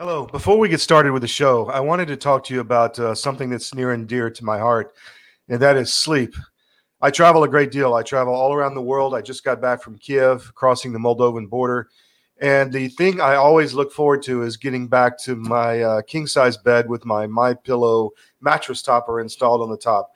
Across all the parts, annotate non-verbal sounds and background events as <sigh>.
Hello. Before we get started with the show, I wanted to talk to you about uh, something that's near and dear to my heart, and that is sleep. I travel a great deal. I travel all around the world. I just got back from Kiev, crossing the Moldovan border. And the thing I always look forward to is getting back to my uh, king size bed with my My Pillow mattress topper installed on the top.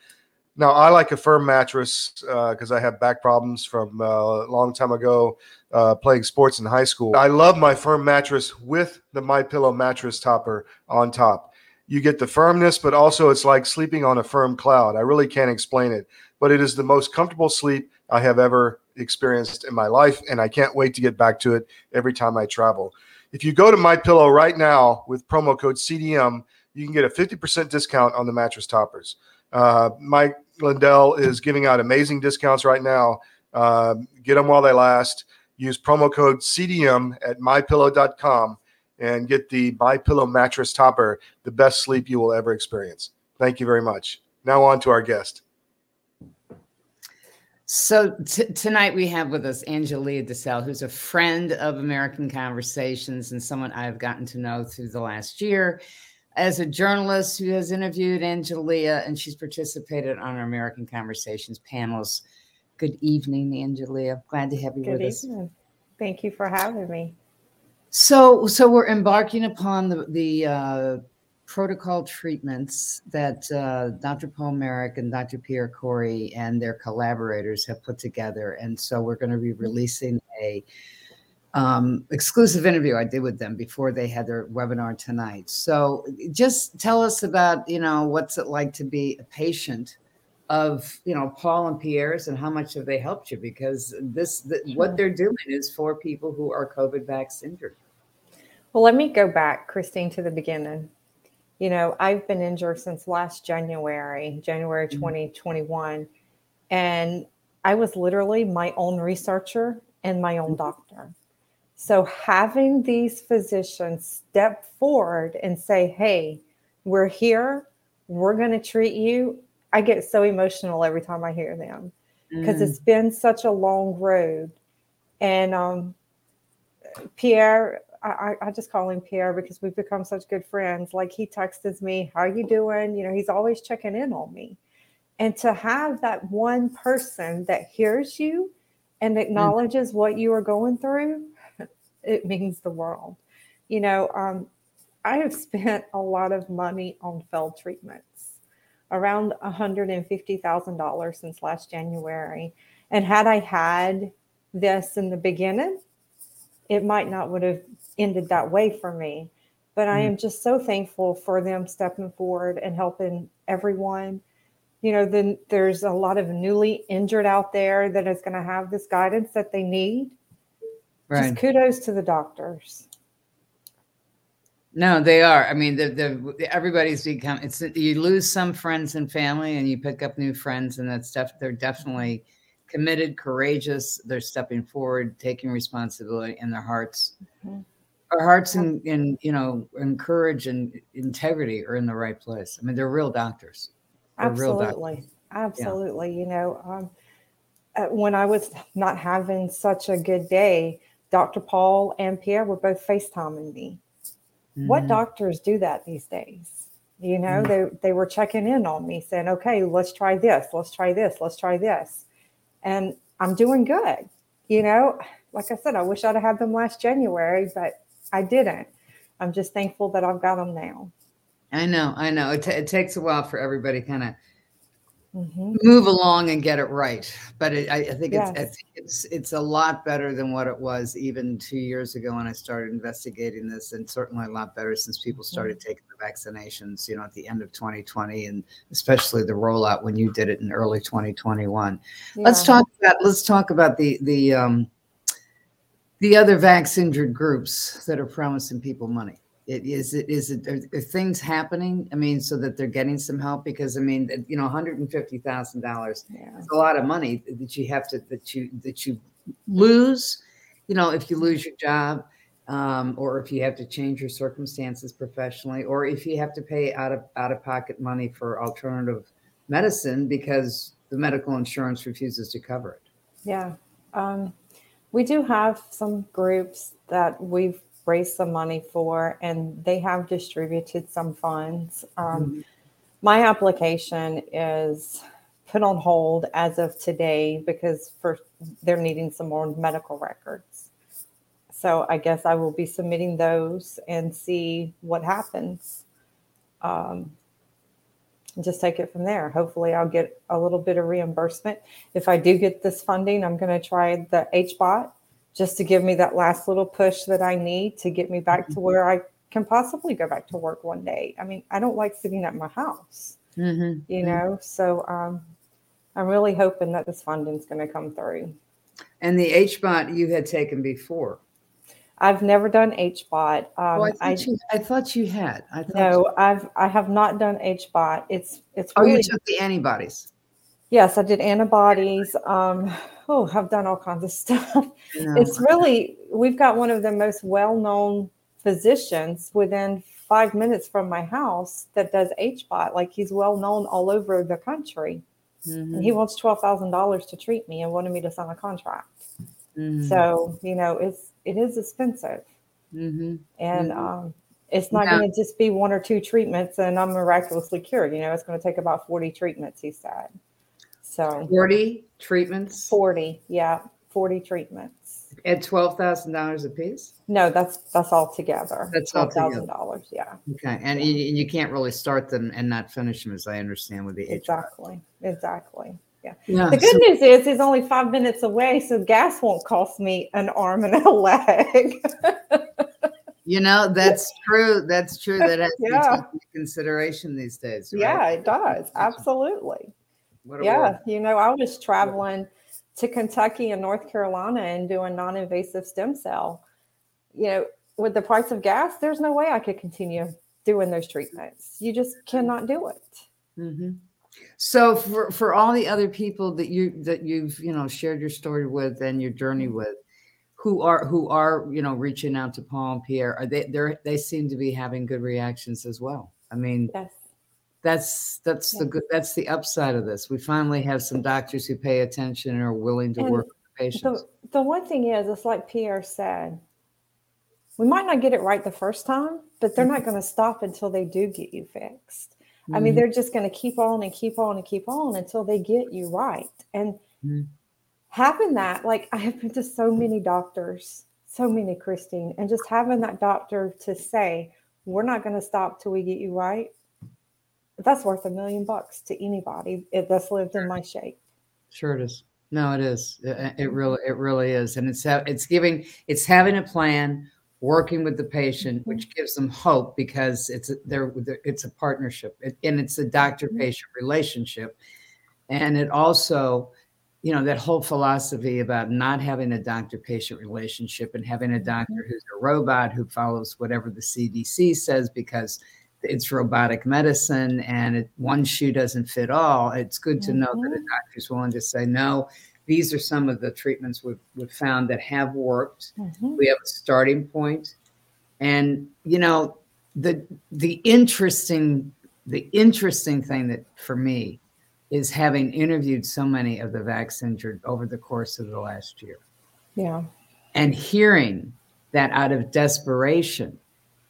Now, I like a firm mattress because uh, I have back problems from uh, a long time ago uh, playing sports in high school. I love my firm mattress with the My Pillow mattress topper on top. You get the firmness, but also it's like sleeping on a firm cloud. I really can't explain it, but it is the most comfortable sleep I have ever experienced in my life, and I can't wait to get back to it every time I travel. If you go to My Pillow right now with promo code CDM, you can get a 50% discount on the mattress toppers. Uh, Mike Lindell is giving out amazing discounts right now. Uh, get them while they last. Use promo code CDM at mypillow.com and get the My Pillow mattress topper, the best sleep you will ever experience. Thank you very much. Now on to our guest. So t- tonight we have with us Angelia Desselle, who's a friend of American Conversations and someone I've gotten to know through the last year as a journalist who has interviewed Angelia and she's participated on our American Conversations panels. Good evening, Angelia. Glad to have you Good with evening. us. Thank you for having me. So, so we're embarking upon the the uh, protocol treatments that uh, Dr. Paul Marik and Dr. Pierre Kory and their collaborators have put together, and so we're going to be releasing a um, exclusive interview I did with them before they had their webinar tonight. So just tell us about, you know, what's it like to be a patient of, you know, Paul and Pierre's and how much have they helped you? Because this, the, sure. what they're doing is for people who are COVID vaccinated. Well, let me go back, Christine, to the beginning. You know, I've been injured since last January, January 2021. Mm-hmm. And I was literally my own researcher and my own doctor. So having these physicians step forward and say, hey, we're here, we're going to treat you. I get so emotional every time I hear them because mm. it's been such a long road. And um, Pierre, I, I, just call him Pierre because we've become such good friends. Like he texts me, "How you doing?" You know, he's always checking in on me. And to have that one person that hears you and mm. acknowledges mm. what you are going through, it means the world. You know, um, I have spent a lot of money on failed treatments, around $150,000 since last January. And had I had this in the beginning, it might not would have ended that way for me. But I mm. am just so thankful for them stepping forward and helping everyone. You know, then there's a lot of newly injured out there that is going to have this guidance that they need Right. Just kudos to the doctors. No, they are. I mean, the, the everybody's become. It's you lose some friends and family, and you pick up new friends, and that's def, they're definitely committed, courageous. They're stepping forward, taking responsibility, and their hearts, mm-hmm. our hearts, and, and you know, and courage and integrity are in the right place. I mean, they're real doctors. They're Absolutely, real doctors. absolutely. Yeah. You know, um, uh, when I was not having such a good day Dr. Paul and Pierre were both FaceTiming me. Mm-hmm. What doctors do that these days? You know, mm-hmm. they, they were checking in on me saying, okay, let's try this, let's try this, let's try this. And I'm doing good. You know, like I said, I wish I'd have had them last January, but I didn't. I'm just thankful that I've got them now. I know, I know. It, t- it takes a while for everybody kind of mm-hmm. move along and get it right. But it, I, I, think yes. it's, it's it's a lot better than what it was even two years ago when I started investigating this, and certainly a lot better since people mm-hmm. started mm-hmm. taking the vaccinations. You know, at the end of 2020, and especially the rollout when you did it in early 2021. Yeah. Let's talk about let's talk about the the um, the other vax injured groups that are promising people money it is it is it are, are, things happening i mean so that they're getting some help because i mean you know $150000 is a lot of money that you have to that you that you lose. You know if you lose your job um, or if you have to change your circumstances professionally or if you have to pay out of out of pocket money for alternative medicine because the medical insurance refuses to cover it. Yeah um, we do have some groups that we've raised some money for, and they have distributed some funds. Um, mm-hmm. My application is put on hold as of today because for they're needing some more medical records. So I guess I will be submitting those and see what happens. Um, just take it from there. Hopefully, I'll get a little bit of reimbursement. If I do get this funding, I'm going to try the HBOT just to give me that last little push that I need to get me back to mm-hmm. where I can possibly go back to work one day. I mean, I don't like sitting at my house, mm-hmm. you mm-hmm. know, so um, I'm really hoping that this funding is going to come through. And the HBOT you had taken before. I've never done HBOT. Um, oh, I, thought I, you, I, thought you had. I thought no, you... I've I have not done HBOT. It's it's. Oh, you took the antibodies. Yes, I did antibodies. Um, oh, I've done all kinds of <laughs> stuff. It's really we've got one of the most well-known physicians within five minutes from my house that does HBOT. Like he's well known all over the country. Mm-hmm. And he wants twelve thousand dollars to treat me and wanted me to sign a contract. Mm-hmm. So you know, it's it is expensive, mm-hmm. and mm-hmm. Um, it's not yeah. going to just be one or two treatments and I'm miraculously cured. You know, it's going to take about forty treatments. He said. So forty treatments. Forty, yeah, forty treatments at twelve thousand dollars a piece. No, that's that's all together. That's thousand dollars. Yeah. Okay, and you, you, can't really start them and not finish them, as I understand, with the exactly, exactly. Yeah. yeah. The good so, news is he's only five minutes away, so gas won't cost me an arm and a <laughs> leg. you know, that's true. That's true. That has yeah. to be consideration these days. Right? Yeah, it does. Absolutely. Yeah. You know, I was traveling to Kentucky and North Carolina and doing non-invasive stem cell. You know, with the price of gas, there's no way I could continue doing those treatments. You just cannot do it. Mm-hmm. So for for all the other people that you that you've you know shared your story with and your journey mm-hmm. with, who are who are you know reaching out to Paul and Pierre, are they they they seem to be having good reactions as well. I mean, yes. That's that's yes. the good that's the upside of this. We finally have some doctors who pay attention and are willing to and work with patients. The, the one thing is, it's like Pierre said, we might not get it right the first time, but they're not going to stop until they do get you fixed. Mm-hmm. I mean, mm-hmm. they're just going to keep on and keep on and keep on until they get you right. And mm-hmm. having that, like, I have been to so many doctors, so many, Christine, and just having that doctor to say, we're not going to stop till we get you right. That's worth a million bucks to anybody that's lived in my shape. Sure, it is. No, it is. It, it really, it really is, and it's it's giving, it's having a plan working with the patient, mm-hmm. which gives them hope because it's a, they're, it's a partnership and it's a doctor patient mm-hmm. relationship. And it also, you know, that whole philosophy about not having a doctor patient relationship and having a mm-hmm. doctor who's a robot who follows whatever the CDC says because it's robotic medicine and it, one shoe doesn't fit all. It's good to know that a doctor is willing to say, no, these are some of the treatments we've, we've found that have worked. Mm-hmm. We have a starting point. And, you know, the the interesting the interesting thing that for me is having interviewed so many of the vaccine injured over the course of the last year. Yeah. And hearing that out of desperation,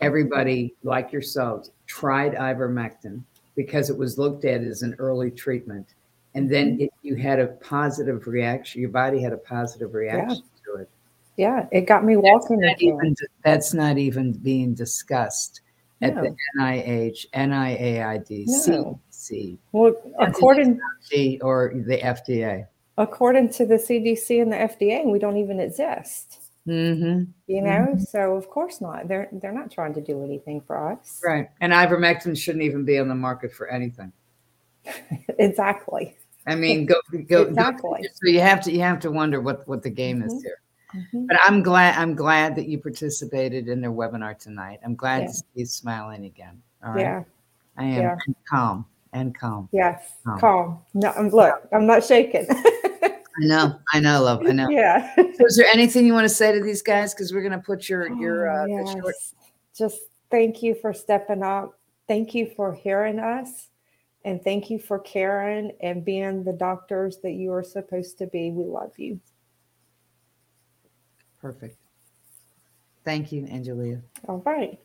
everybody like yourselves tried ivermectin because it was looked at as an early treatment and then mm-hmm. it, you had a positive reaction your body had a positive reaction yeah. to it yeah it got me walking that's not, even, that's not even being discussed no. at the nih niaid no. cdc well according to or the fda according to the cdc and the fda we don't even exist Mm-hmm. You know, mm-hmm. so of course not. They're they're not trying to do anything for us, right? And ivermectin shouldn't even be on the market for anything. <laughs> exactly. I mean, go go exactly. Go, so you have to you have to wonder what what the game mm-hmm. is here. Mm-hmm. But I'm glad I'm glad that you participated in their webinar tonight. I'm glad yeah. to see you smiling again. All right. Yeah. I am yeah. calm and calm. Yes, calm. calm. No, I'm look, I'm not shaking. <laughs> I know, I know, love, I know. Yeah. So is there anything you want to say to these guys? Because we're gonna put your your uh, oh, yes. short- just thank you for stepping up. Thank you for hearing us. And thank you for caring and being the doctors that you are supposed to be. We love you. Perfect. Thank you, Angelia. All right.